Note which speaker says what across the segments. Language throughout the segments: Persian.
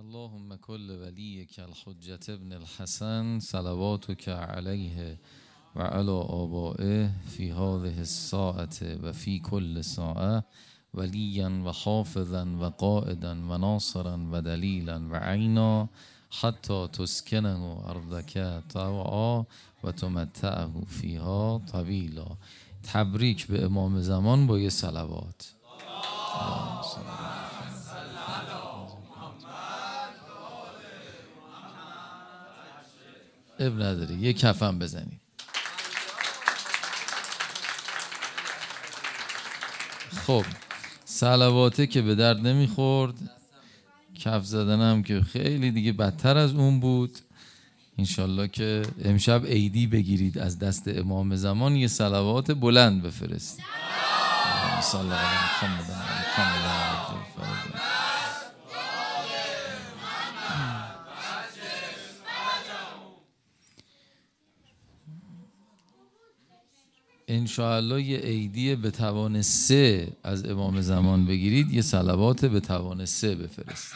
Speaker 1: اللهم كل وليك الحجة ابن الحسن صلواتك عليه وعلى آبائه في هذه الساعة وفي كل ساعة وليا وحافظا وقائدا وناصرا ودليلا وعينا حتى تسكنه أرضك طوعا وتمتعه فيها طويلا تبریک به امام زمان با صلوات اب نداره یه کفن بزنید خب سلواته که به درد نمی‌خورد. کف زدنم که خیلی دیگه بدتر از اون بود. انشالله که امشب عیدی بگیرید. از دست امام زمان یه سلوات بلند بفرست. انشاءالله یه عیدی به توان سه از امام زمان بگیرید یه سلوات به توان سه بفرست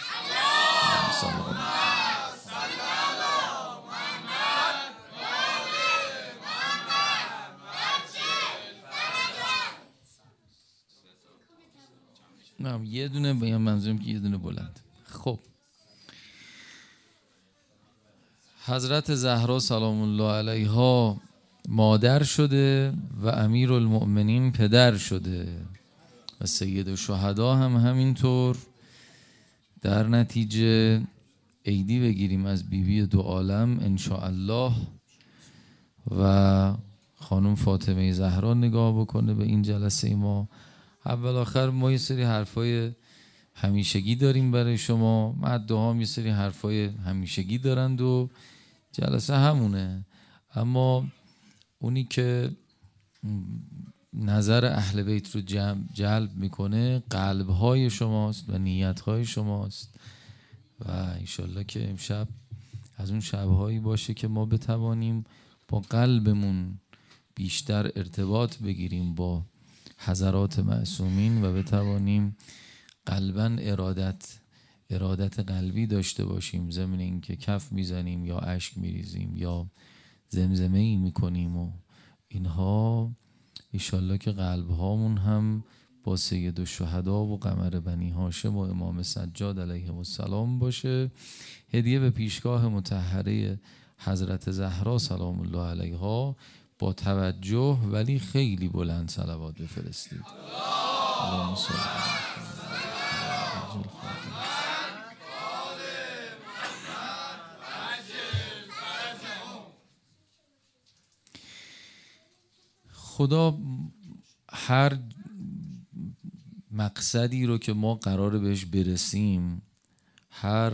Speaker 1: نه یه دونه به منظورم که یه دونه بلند. خب. حضرت زهرا سلام الله علیها مادر شده و امیر المؤمنین پدر شده و سید و شهدا هم همینطور. در نتیجه عیدی بگیریم از بیبی بی دو عالم الله و خانم فاطمه زهرا نگاه بکنه به این جلسه ما. اول آخر ما یه سری حرفای همیشگی داریم برای شما. مده هم یه سری حرفای همیشگی دارند و جلسه همونه. اما اونی که نظر اهل بیت رو جلب می‌کنه قلب های شماست و نیت های شماست. و انشالله که امشب از اون شبهایی باشه که ما بتوانیم با قلبمون بیشتر ارتباط بگیریم با حضرات معصومین و بتوانیم قلبا ارادت ارادت قلبی داشته باشیم. زمین اینکه کف می‌زنیم یا اشک میریزیم یا زمزمه ای می‌کنیم و اینها ایشالله که قلب هامون هم با سید و شهدا و قمر بنی هاشم و امام سجاد علیه السلام باشه. هدیه به پیشگاه متحره حضرت زهرا سلام الله علیها با توجه ولی خیلی بلند صلوات بفرستید. خدا هر مقصدی رو که ما قرار بهش برسیم هر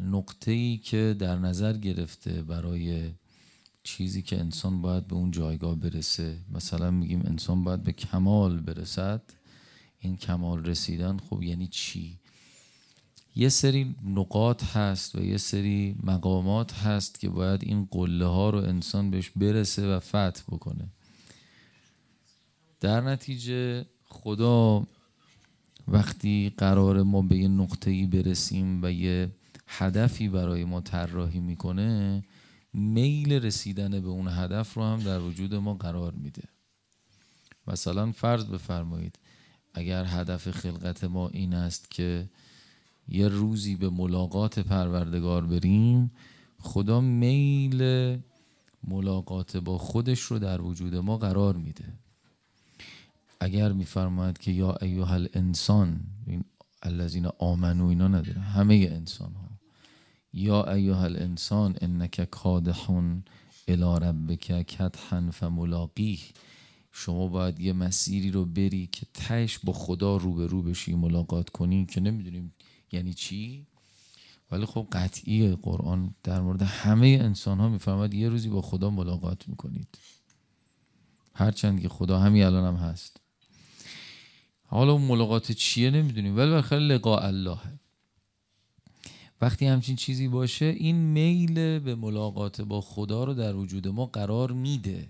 Speaker 1: نقطه ای که در نظر گرفته برای چیزی که انسان باید به اون جایگاه برسه مثلا میگیم انسان باید به کمال برسد این کمال رسیدن خب یعنی چی؟ یه سری نقاط هست و یه سری مقامات هست که باید این قله ها رو انسان بهش برسه و فتح بکنه. در نتیجه خدا وقتی قرار ما به یه نقطه‌ای برسیم و یه هدفی برای ما طراحی می‌کنه میل رسیدن به اون هدف رو هم در وجود ما قرار میده. مثلا فرض بفرمایید اگر هدف خلقت ما این است که یه روزی به ملاقات پروردگار بریم خدا میل ملاقات با خودش رو در وجود ما قرار میده. اگر میفرماید که یا ایها الانسان این الذین آمنو اینا نداره همه انسان ها یا ایها الانسان انک کادحون الی ربک کدحا فملاقیه. شما باید یه مسیری رو بری که تش با خدا روبرو بشی ملاقات کنی که نمی‌دونیم یعنی چی. ولی خب قطعی قرآن در مورد همه انسان ها میفرماید یه روزی با خدا ملاقات می‌کنید. هرچند که خدا همین الان هم هست. حالا اون ملاقات چیه نمی‌دونیم. ولی بالاخره لقاء الله. وقتی همچین چیزی باشه این میل به ملاقات با خدا رو در وجود ما قرار میده.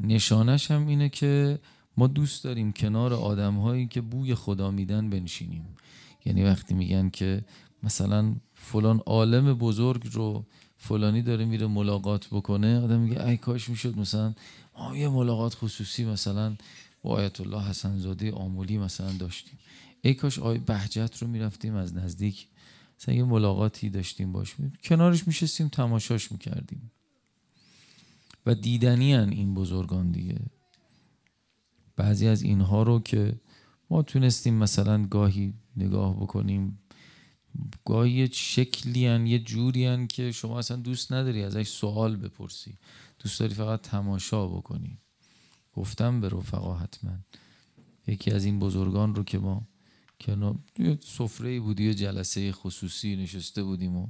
Speaker 1: نشانش هم اینه که ما دوست داریم کنار آدم هایی که بوی خدا میدن بنشینیم. یعنی وقتی میگن که مثلا فلان عالم بزرگ رو فلانی داره میره ملاقات بکنه آدم میگه ای کاش می‌شد مثلا ما یه ملاقات خصوصی مثلا با آیت الله حسن زاده آمولی مثلا داشتیم. ای کاش آی بهجت رو می‌رفتیم از نزدیک. مثلا یه ملاقاتی داشتیم باش. کنارش میشستیم تماشاش می‌کردیم. و دیدنی این بزرگان دیگه. بعضی از اینها رو که ما تونستیم مثلا گاهی نگاه بکنیم. گاهی یه شکلی هن، یه جوری هن که شما اصلا دوست نداری ازش سوال بپرسی. دوست داری فقط تماشا بکنی. گفتم به رفقا حتما. یکی از این بزرگان رو که ما کنار یه سفره بودی یه جلسه خصوصی نشسته بودیم و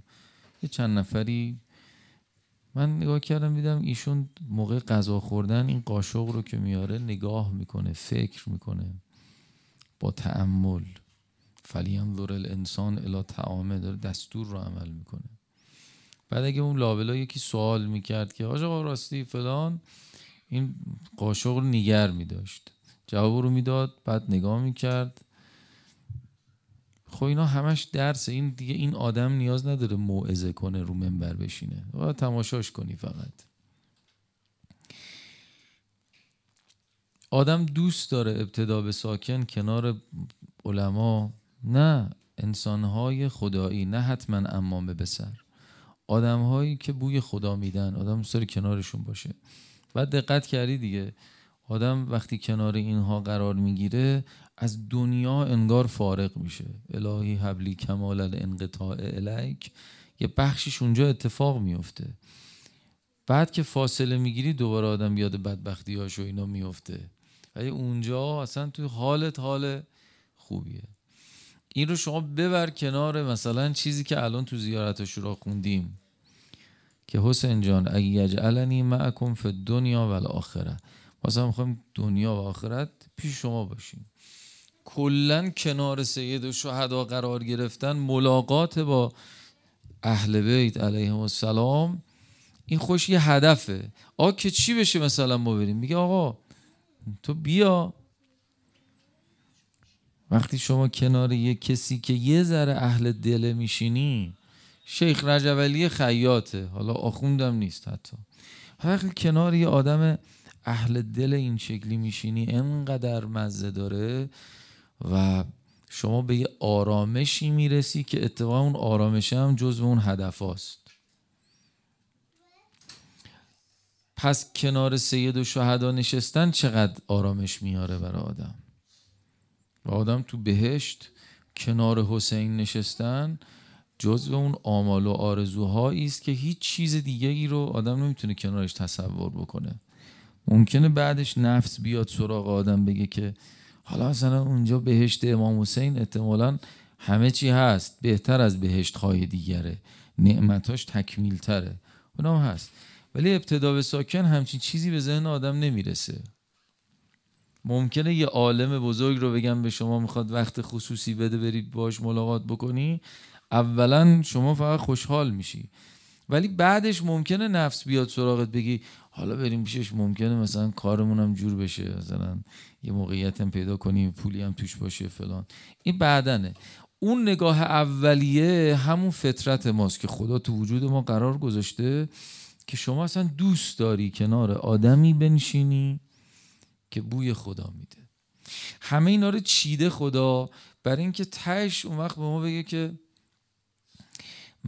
Speaker 1: یه چند نفری من نگاه کردم دیدم ایشون موقع غذا خوردن این قاشق رو که میاره نگاه می‌کنه فکر می‌کنه با تعمل فلینظر الانسان الی تعامه داره دستور رو عمل می‌کنه. بعد اگه اون لابلا یکی سوال می‌کرد که آقا راستی فلان این قاشق رو نگر میداشت جواب رو می‌داد بعد نگاه می‌کرد خب اینا همش درسه این دیگه این آدم نیاز نداره موعظه کنه رو منبر بشینه. باید تماشاش کنی فقط. آدم دوست داره ابتدا به ساکن کنار علما. نه انسانهای خدایی نه حتما امامه به سر. آدمهایی که بوی خدا میدن. آدم دوست داره کنارشون باشه. بعد دقت کردی دیگه. آدم وقتی کنار اینها قرار می‌گیره از دنیا انگار فارغ میشه. الهی حبلی کمال الانقطاع الیک. یه بخشش اونجا اتفاق میفته بعد که فاصله می‌گیری دوباره آدم یاد بدبختی هاش و اینا میفته ولی اونجا اصلا توی حالت حال خوبیه. این رو شما ببر کنار مثلا چیزی که الان تو زیارت شورا خوندیم. که حسین جان اگه یجعلنی معکم فی دنیا و الاخره واسه می‌خوایم دنیا و آخرت پیش شما باشیم. کلا کنار سید و شهدا قرار گرفتن ملاقات با اهل بیت علیهم السلام این خوش یه هدفه. آقا که چی بشه مثلا ما بریم؟ میگه آقا تو بیا. وقتی شما کنار یه کسی که یه ذره اهل دل میشینی شیخ رجب خیاته حالا آخوندم نیست حتی. وقتی کنار یه آدم اهل دل این شکلی میشینی انقدر مزه داره و شما به یه آرامشی می‌رسی که اتفاقا اون آرامش هم جزو اون هدف هاست. پس کنار سید و شهدا نشستن چقدر آرامش میاره برای آدم؟ و آدم تو بهشت کنار حسین نشستن جزو اون آمال و آرزوهایی است که هیچ چیز دیگری رو آدم نمی‌تونه کنارش تصور بکنه. ممکنه بعدش نفس بیاد سراغ آدم بگه که حالا مثلا اونجا بهشت امام حسین احتمالا همه چی هست بهتر از بهشت های دیگره. نعمتاش تکمیل تره اونام هست. ولی ابتدا به ساکن همچین چیزی به ذهن آدم نمی‌رسه. ممکنه یه عالم بزرگ رو بگم به شما می‌خواد وقت خصوصی بده برید باش ملاقات بکنی. اولا شما فقط خوشحال میشی. ولی بعدش ممکنه نفس بیاد سراغت بگی حالا بریم پیشش ممکنه مثلا کارمون هم جور بشه مثلا یه موقعیت هم پیدا کنیم پولی هم توش باشه فلان. این بعدنه. اون نگاه اولیه همون فطرت ماست که خدا تو وجود ما قرار گذاشته که شما اصلا دوست داری کنار آدمی بنشینی که بوی خدا میده. همه اینا رو چیده خدا برای اینکه تش اون وقت به ما بگه که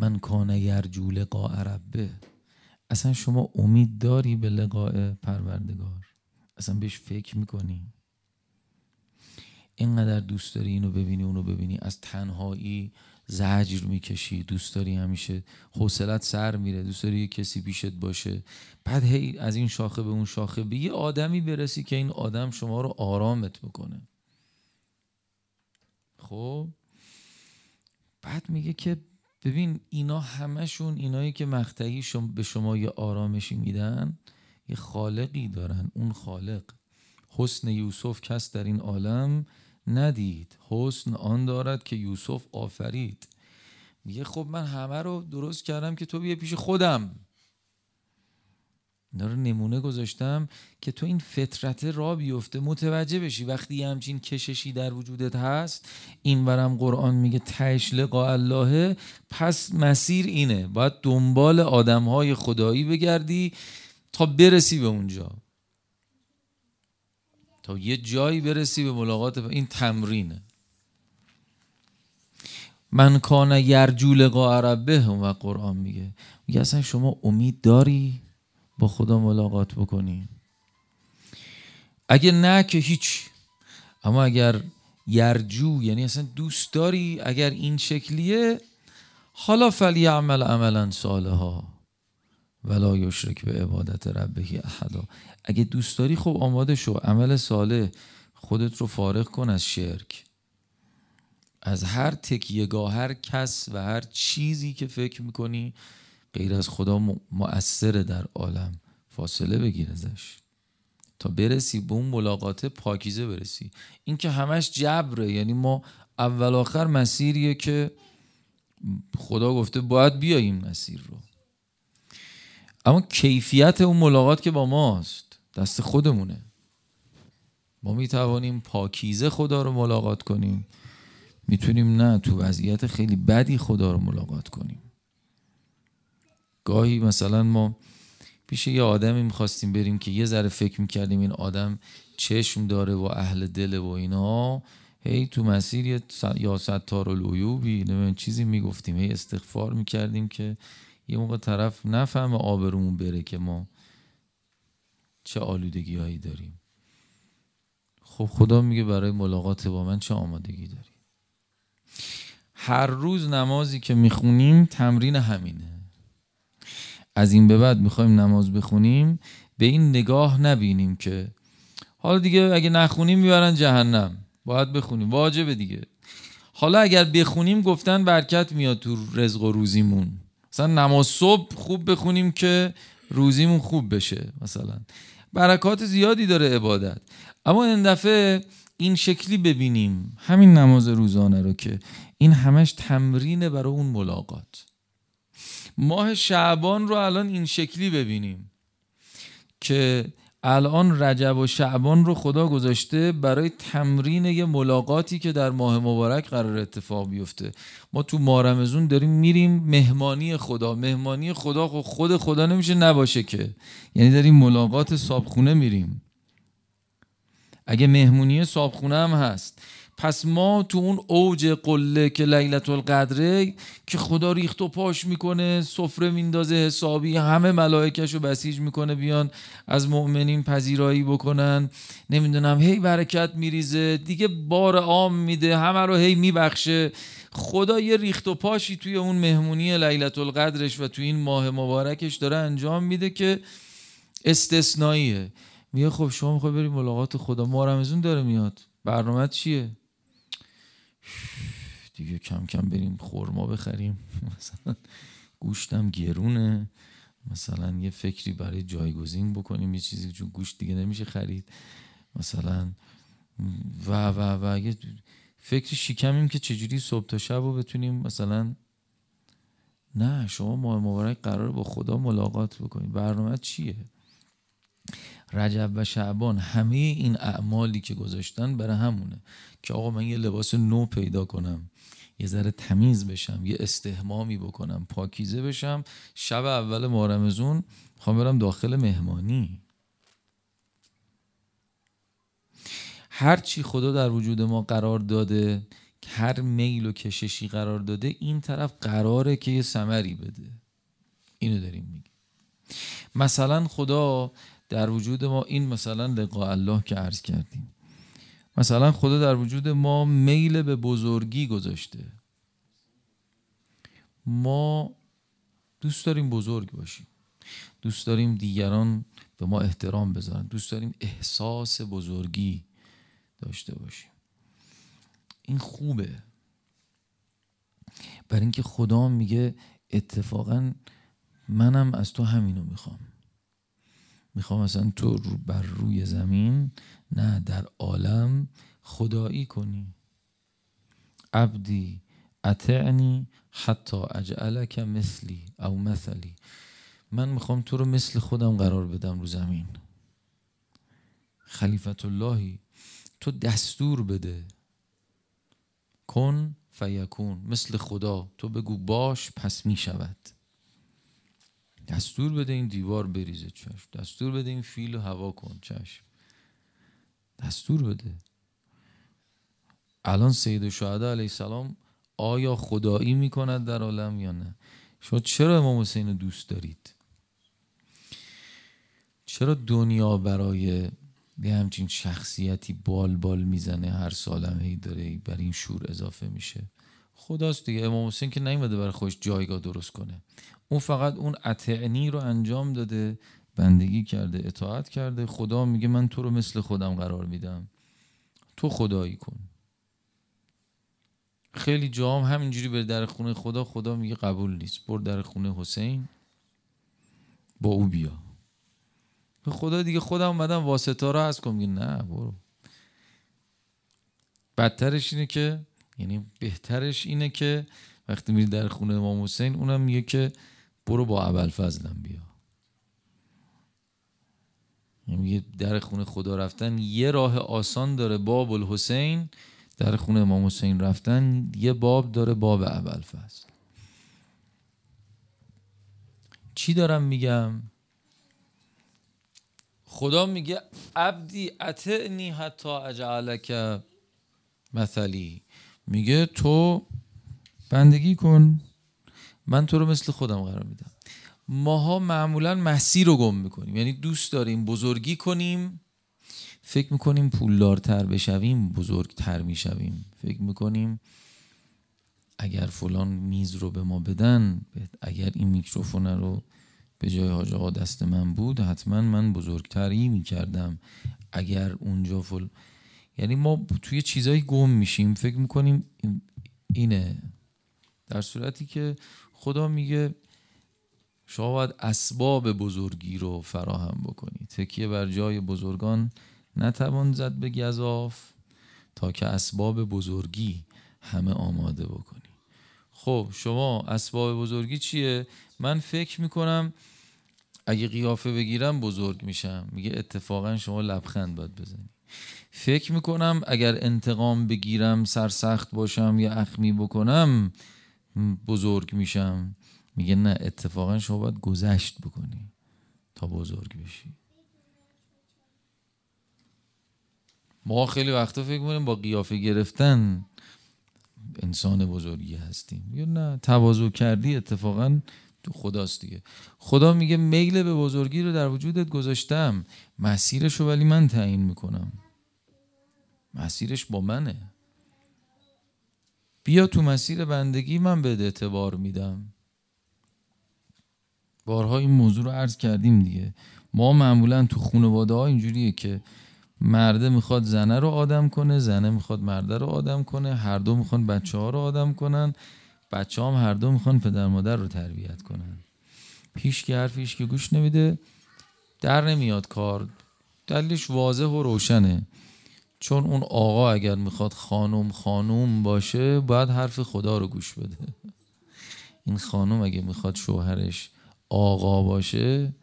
Speaker 1: من کانه یرجو لقاء ربه. اصلا شما امید داری به لقاء پروردگار؟ اصلا بهش فکر می‌کنی؟ اینقدر دوست داری اینو ببینی اونو ببینی از تنهایی زجر می‌کشی. دوست داری همیشه حوصلت سر میره. دوست داری یه کسی پیشت باشه. بعد هی از این شاخه به اون شاخه به یه آدمی برسی که این آدم شما رو آرامت بکنه. خب؟ بعد میگه که ببین اینا همشون اینایی که مقطعی شما به شما یه آرامشی میدن یه خالقی دارن اون خالق. حسن یوسف کس در این عالم ندید. حسن آن دارد که یوسف آفرید. میگه خب من همه رو درست کردم که تو بیا پیش خودم. اینا رو نمونه گذاشتم که تو این فطرت را بیفته. متوجه بشی وقتی همچین کششی در وجودت هست این ورم قرآن میگه تش لقا الله. پس مسیر اینه. باید دنبال آدمهای خدایی بگردی تا برسی به اونجا. تا یه جایی برسی به ملاقات این تمرینه. من کان یرجو لقاء ربه و قرآن میگه. میگه اصلا شما امید داری؟ با خدا ملاقات بکنی. اگه نه که هیچ. اما اگر یرجو یعنی اصلا دوست داری اگر این شکلیه حالا عمل عملا صالحا. ولا یشرک به عبادت ربه احدا. اگه دوست داری خب آماده شو. عمل صالح خودت رو فارغ کن از شرک. از هر تکیهگاه هر کس و هر چیزی که فکر می‌کنی غیر از خدا مؤثره در عالم. فاصله بگیر ازش تا برسی به اون ملاقات پاکیزه برسی. این که همش جبره. یعنی ما اول آخر مسیریه که خدا گفته باید بیاییم مسیر رو. اما کیفیت اون ملاقات که با ماست دست خودمونه. ما می توانیم پاکیزه خدا رو ملاقات کنیم. می‌تونیم نه تو وضعیت خیلی بدی خدا رو ملاقات کنیم. گاهی مثلا ما پیش یه آدمی می‌خواستیم بریم که یه ذره فکر می‌کردیم این آدم چشم داره و اهل دل و اینا. هی تو مسیر یا ستار العیوبی نمیم چیزی می‌گفتیم. هی استغفار می‌کردیم که یه موقع طرف نفهم آبرومون بره که ما چه آلودگی هایی داریم. خب خدا میگه برای ملاقات با من چه آمادگی داری هر روز نمازی که می‌خونیم تمرین همینه. از این به بعد می‌خوایم نماز بخونیم به این نگاه نبینیم که. حالا دیگه اگه نخونیم می‌برن جهنم. باید بخونیم. واجبه دیگه. حالا اگر بخونیم گفتن برکت میاد تو رزق و روزیمون. مثلا نماز صبح خوب بخونیم که روزیمون خوب بشه مثلا. برکات زیادی داره عبادت. اما این دفعه این شکلی ببینیم. همین نماز روزانه رو که. این همش تمرینه برای اون ملاقات. ماه شعبان رو الان این شکلی ببینیم که الان رجب و شعبان رو خدا گذاشته برای تمرین یه ملاقاتی که در ماه مبارک قرار اتفاق بیفته. ما تو مارمزون داریم میریم مهمانی خدا. مهمانی خدا خود, خدا نمیشه نباشه که. یعنی داریم ملاقات صابخونه میریم. اگه مهمونی صابخونه هم هست. پس ما تو اون اوج قله که لیلت القدره که خدا ریخت و پاش می‌کنه سفره میندازه حسابی همه ملائکش رو بسیج می‌کنه بیان از مؤمنین پذیرایی بکنن. نمی‌دونم هی برکت میریزه دیگه بار عام میده همه رو هی میبخشه. خدا یه ریخت و پاشی توی اون مهمونی لیلت القدرش و توی این ماه مبارکش داره انجام میده که استثنائیه. میگه خب شما می‌خوای بری ملاقات خدا؟ ما داره میاد. برنامه چیه؟ دیگه کم کم بریم خورما بخریم. مثلا گوشتم گرونه. مثلا یه فکری برای جایگزین بکنیم یه چیزی چون گوشت دیگه نمیشه خرید. مثلا و و و یه فکر شیکمیم که چجوری صبح تا شب رو بتونیم مثلا نه شما ماه مبارک قرار با خدا ملاقات بکنید. برنامه چیه؟ رجب و شعبان همه این اعمالی که گذاشتن برای همونه که آقا من یه لباس نو پیدا کنم یه ذره تمیز بشم یه استهمامی بکنم پاکیزه بشم شب اول مارمزون خوام برم داخل مهمانی. هر چی خدا در وجود ما قرار داده هر میل و کششی قرار داده این طرف قراره که یه سمری بده. اینو داریم میگیم. مثلا خدا در وجود ما این مثلا لقاء الله که عرض کردیم. مثلا خدا در وجود ما میل به بزرگی گذاشته. ما دوست داریم بزرگ باشیم. دوست داریم دیگران به ما احترام بذارن. دوست داریم احساس بزرگی داشته باشیم. این خوبه. برای اینکه خدا میگه اتفاقا منم از تو همینو می‌خوام. می‌خوام مثلا تو بر روی زمین نه در عالم خدایی کنی. عبدی اطعنی حتی اجعلک مثلی او مثلی. من می‌خوام تو رو مثل خودم قرار بدم رو زمین. خلیفت اللهی تو دستور بده. کن فیکون مثل خدا. تو بگو باش پس می‌شود. دستور بده این دیوار بریزه چشم. دستور بده این فیل و هوا کن چشم. دستور بده. الان سید شهده علیه السلام آیا خدایی می‌کند در عالم یا نه؟ شما چرا امام حسین دوست دارید؟ چرا دنیا برای یه همچین شخصیتی بال بال می‌زنه؟ هر سالم هی داره بر این شور اضافه میشه. خداست دیگه امام حسین که نیومده برای خودش جایگاه درست کنه. اون فقط اون اطعنی رو انجام داده بندگی کرده اطاعت کرده. خدا میگه من تو رو مثل خودم قرار میدم. تو خدایی کن. خیلی جام همینجوری به در خونه خدا خدا میگه قبول نیست. بر در خونه حسین با او بیا. خدا دیگه خودم اومدم واسطه رو از کن. میگه نه برو. بدترش اینه که یعنی بهترش اینه که وقتی میری در خونه امام حسین اونم میگه که برو با اول فضلم بیا. یعنی در خونه خدا رفتن یه راه آسان داره باب الحسین در خونه امام حسین رفتن یه باب داره باب اول فصل چی دارم میگم؟ خدا میگه عبدی اتعنی حتی اجعلک مثلی. میگه تو بندگی کن. من تو رو مثل خودم قرار میدم. ماها معمولا مسیر رو گم می‌کنیم. یعنی دوست داریم بزرگی کنیم فکر می‌کنیم پولدارتر بشویم بزرگتر می‌شویم. فکر می‌کنیم اگر فلان میز رو به ما بدن اگر این میکروفون رو به جای حاج آقا دست من بود حتما من بزرگتری می‌کردم. اگر اونجا فل یعنی ما توی چیزایی گم میشیم. فکر می‌کنیم اینه. در صورتی که خدا میگه شما باید اسباب بزرگی رو فراهم بکنی تکیه بر جای بزرگان نتوان زد به گذاف تا که اسباب بزرگی همه آماده بکنی. خب شما اسباب بزرگی چیه؟ من فکر می‌کنم اگه قیافه بگیرم بزرگ میشم. میگه اتفاقا شما لبخند باید بزنی. فکر می‌کنم اگر انتقام بگیرم سرسخت باشم یا اخمی بکنم بزرگ میشم. میگه نه اتفاقا شما باید گذشت بکنی تا بزرگ بشی. ما خیلی وقتا فکر کنیم با قیافه گرفتن انسان بزرگی هستیم. یا نه تواضع کردی اتفاقا تو خداست دیگه. خدا میگه میل به بزرگی رو در وجودت گذاشتم. مسیرش رو ولی من تعیین می‌کنم. مسیرش با منه. بیا تو مسیر بندگی من به اعتبار میدم. بارها این موضوع رو عرض کردیم دیگه. ما معمولا تو خانواده ها اینجوریه که مرده می‌خواد زنه رو آدم کنه زنه می‌خواد مرده رو آدم کنه هر دو می‌خوان بچه ها رو آدم کنن بچه هم هر دو می‌خوان پدر مادر رو تربیت کنن. پیش که حرفیش که گوش نمیده در نمیاد کار. دلیلش واضح و روشنه. چون اون آقا اگر می‌خواد خانم خانوم باشه باید حرف خدا رو گوش بده. این خانم اگه می‌خواد شوهرش آقا باشه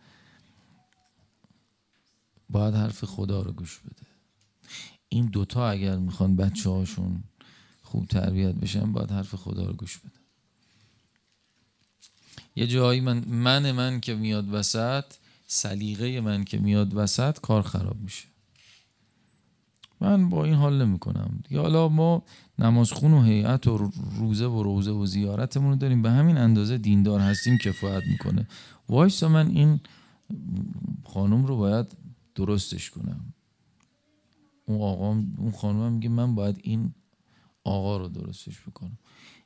Speaker 1: باید حرف خدا رو گوش بده. این دوتا اگر می‌خوان بچه هاشون خوب تربیت بشن باید حرف خدا رو گوش بده. یه جایی من من من که میاد وسط سلیقه من که میاد وسط کار خراب میشه. من با این حال نمی کنم دیگه حالا ما نمازخون و هیئت و روزه و روزه و زیارتمون رو داریم. به همین اندازه دیندار هستیم کفایت می‌کنه. وایسا من این خانم رو باید درستش کنم. اون آقا اون خانم میگه من باید این آقا رو درستش بکنم.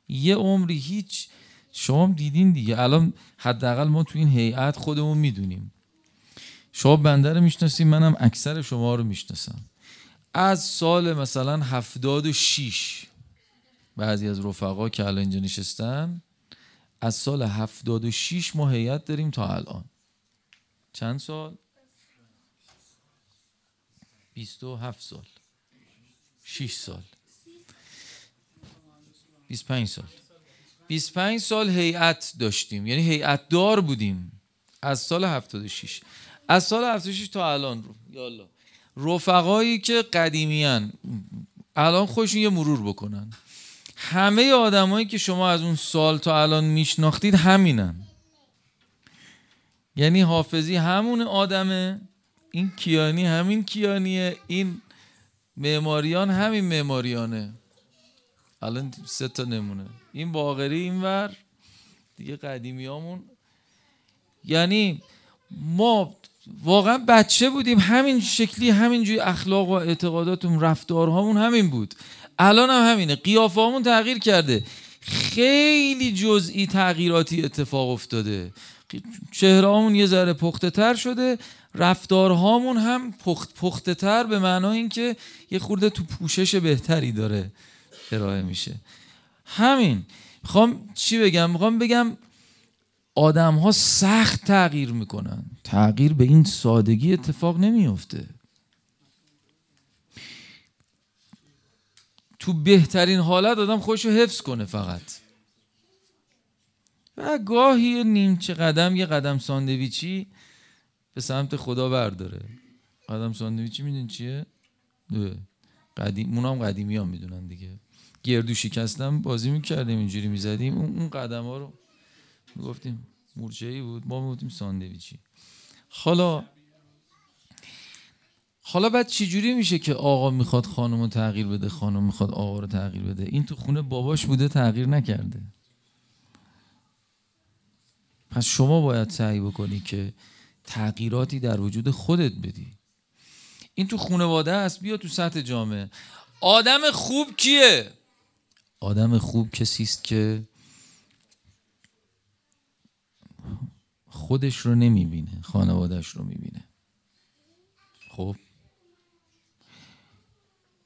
Speaker 1: یه عمری هیچ شما دیدین دیگه. الان حداقل ما تو این هیئت خودمون می‌دونیم. شما بنده رو می‌شناسیم منم اکثر شما رو می‌شناسم. از سال مثلا هفتاد و شیش بعضی از رفقا که الان اینجا نشستن از سال هفتاد و شیش ما هیئت داریم تا الان. چند سال؟ بیست و هفت سال. شیش سال. بیست پنج سال. 25 سال هیئت داشتیم. یعنی هیئت دار بودیم. از سال 76 از سال 76 تا الان رو. یالا. رفقایی که قدیمیان الان خوشون یه مرور بکنن. همه آدمایی که شما از اون سال تا الان میشناختید همینن. یعنی حافظی همون آدمه این کیانی همین کیانیه این معماریان همین معماریانه. الان سه تا نمونه. این باغری اینور دیگه قدیمیامون. یعنی ما واقعا بچه بودیم همین شکلی همینجوری اخلاق و اعتقاداتون رفتارهامون همین بود. الان هم همینه قیافهامون تغییر کرده. خیلی جزئی تغییراتی اتفاق افتاده. چهرهامون یه ذره پخته تر شده رفتارهامون هم پخت پخته تر به معنای اینکه یه خورده تو پوشش بهتری داره ارائه میشه. همین. می‌خوام چی بگم؟ می‌خوام بگم آدم ها سخت تغییر می‌کنن. تغییر به این سادگی اتفاق نمیفته تو بهترین حالت آدم خودش رو حفظ کنه فقط. و گاهی نیمچه قدم یه قدم ساندویچی به سمت خدا برداره. قدم ساندویچی میدون چیه؟ قدیم اونام قدیمی ها می‌دونن دیگه. گردو شکستم بازی می‌کردیم اینجوری می‌زدیم. اون قدم ها رو می‌گفتیم مورچه ای بود ما می‌گفتیم ساندویچی. حالا حالا بعد چجوری میشه که آقا می‌خواد خانم رو تغییر بده خانم می‌خواد آقا رو تغییر بده؟ این تو خونه باباش بوده تغییر نکرده. پس شما باید سعی بکنی که تغییراتی در وجود خودت بدی. این تو خانواده است بیا تو سطح جامعه. آدم خوب کیه؟ آدم خوب کسی است که خودش رو نمی‌بینه خانوادهش رو می‌بینه. خب؟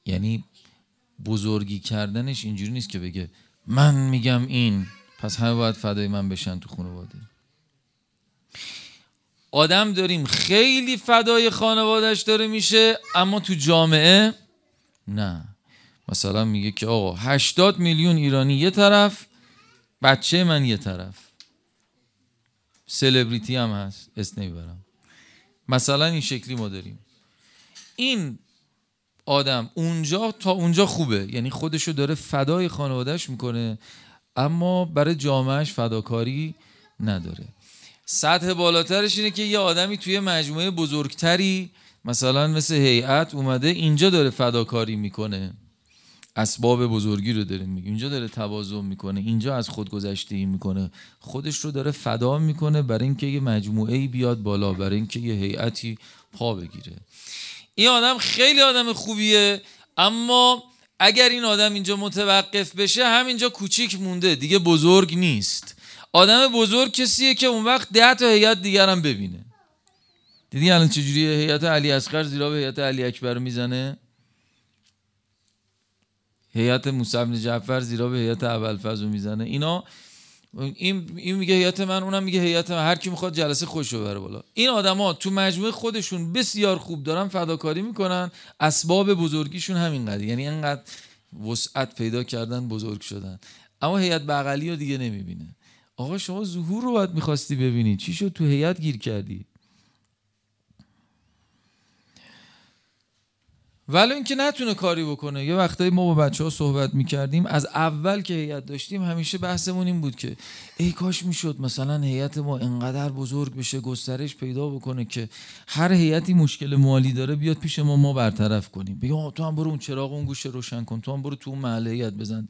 Speaker 1: یعنی بزرگی کردنش اینجوری نیست که بگه من میگم این پس همه باید فدای من بشن تو خانواده. آدم داریم خیلی فدای خانوادهش داره میشه اما تو جامعه نه. مثلا میگه که آقا 80 میلیون ایرانی یه طرف بچه من یه طرف. سلبریتی هم هست اسم نمی‌برم. مثلا این شکلی ما داریم. این آدم اونجا تا اونجا خوبه. یعنی خودشو داره فدای خانوادهش می‌کنه اما برای جامعهش فداکاری نداره. سطح بالاترش اینه که یه آدمی توی مجموعه بزرگتری مثلا مثل هیئت اومده اینجا داره فداکاری می‌کنه. اسباب بزرگی رو داره میگه اینجا داره تواضع می‌کنه اینجا از خودگذشتگی می‌کنه. خودش رو داره فدا می‌کنه برای اینکه یه مجموعه بیاد بالا برای اینکه یه هیئتی پا بگیره. این آدم خیلی آدم خوبیه اما اگر این آدم اینجا متوقف بشه همینجا کوچیک مونده. دیگه بزرگ نیست. آدم بزرگ کسیه که اون وقت ده تا هیئت دیگر هم ببینه. دیدی الان چجوری هیئت علی اصغر زیرا به هیئت علی اکبر می‌زنه؟ هیئت موسی جعفر زیرا به هیئت ابوالفضل می‌زنه. اینا این این میگه هیئت من اونم میگه هیئت من. هر کی می‌خواد جلسه خوش رو بره بالا. این آدما تو مجموعه خودشون بسیار خوب دارن فداکاری می‌کنن. اسباب بزرگیشون همین قدر یعنی انقدر وسعت پیدا کردن بزرگ شدن. اما هیئت بغلی رو دیگه نمی‌بینه. آقا شما ظهور رو باید می‌خواستی ببینی. چی شد؟ تو هیئت گیر کردی. ولی اینکه نتونه کاری بکنه. یه وقتایی ما با بچه ها صحبت می‌کردیم از اول که هیئت داشتیم همیشه بحثمون این بود که ای کاش می‌شد مثلا هیئت ما انقدر بزرگ بشه گسترش پیدا بکنه که هر هیئتی مشکل مالی داره بیاد پیش ما ما برطرف کنیم. بگم تو هم برو اون چراغ اون گوشه روشن کن تو هم برو تو اون محله هیئت بزن.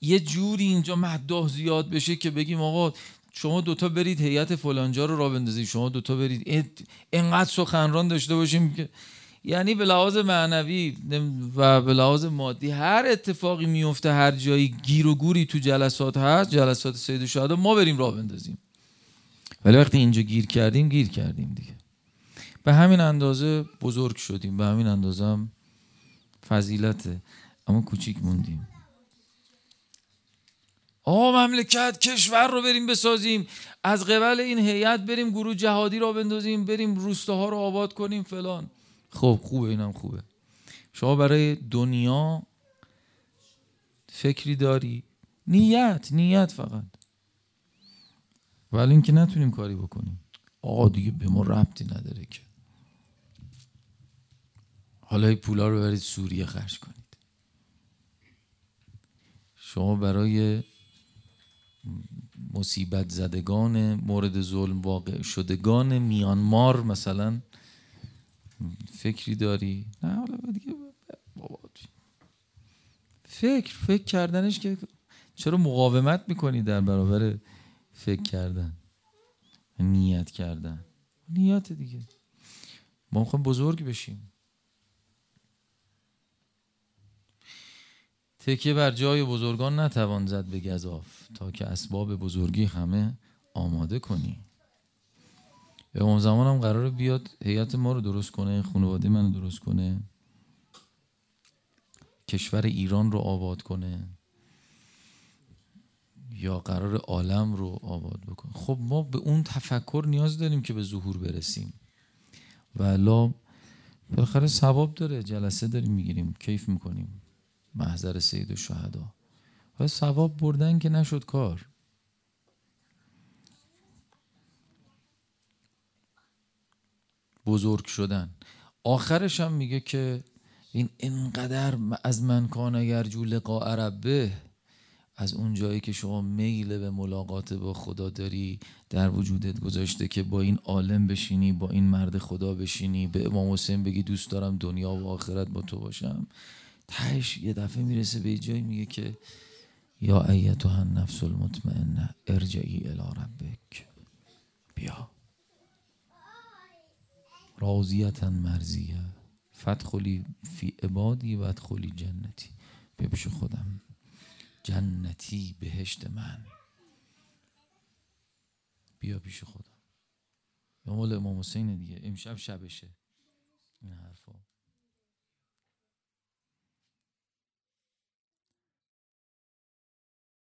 Speaker 1: یه جوری اینجا مداح زیاد بشه که بگیم آقا شما دوتا برید هیئت فلانجا رو را بندازید شما دوتا برید. انقدر سخنران داشته باشیم که یعنی به لحاظ معنوی و به لحاظ مادی هر اتفاقی میفته هر جایی گیر و گوری تو جلسات هست جلسات سید شهدا ما بریم راه بندازیم. ولی وقتی اینجا گیر کردیم گیر کردیم دیگه. به همین اندازه بزرگ شدیم به همین اندازه هم فضیلته. اما کوچیک موندیم. آه مملکت کشور رو بریم بسازیم. از قبل این هیئت بریم گروه جهادی را بندازیم بریم روستاها رو آباد کنیم فلان. خب خوبه اینم خوبه. شما برای دنیا فکری داری؟ نیت نیت فقط. ولی اینکه نتونیم کاری بکنیم. آقا دیگه به ما ربطی نداره که. حالا این پولا رو برید سوریه خرج کنید. شما برای مصیبت زدگان مورد ظلم واقع شدگان میانمار مثلا فکری داری؟ نه حالا دیگه فکر فکر کردنش که چرا مقاومت می‌کنی در برابر فکر کردن؟ نیت کردن. نیت دیگه. ما می‌خوایم بزرگ بشیم. تکیه بر جای بزرگان نتوان زد به گذاف تا که اسباب بزرگی همه آماده کنی. اون زمان هم قرار بیاد هیئت ما رو درست کنه خانواده من رو درست کنه کشور ایران رو آباد کنه یا قرار عالم رو آباد بکنه. خب ما به اون تفکر نیاز داریم که به ظهور برسیم. و الا بالاخره ثواب داره جلسه داریم می‌گیریم کیف می‌کنیم. محضر سید و شهدا. و ثواب بردن که نشد کار. بزرگ شدن. آخرش هم میگه که این انقدر از من کان یرجو لقاء ربه از اون جایی که شما میل به ملاقات با خدا داری در وجودت گذاشته که با این عالم بشینی با این مرد خدا بشینی به امام حسین بگی دوست دارم دنیا و آخرت با تو باشم. تهش یه دفعه می‌رسه به جایی میگه که یا ایتها النفس المطمئنه ارجعی الی ربک. بیا. راضیتا مرزیه فتخلی فی عبادی و ادخلی جنتی. بیا پیش خودم. جنتی بهشت من. بیا پیش خودم. یا مال امام حسین دیگه. امشب شبشه. این حرفا.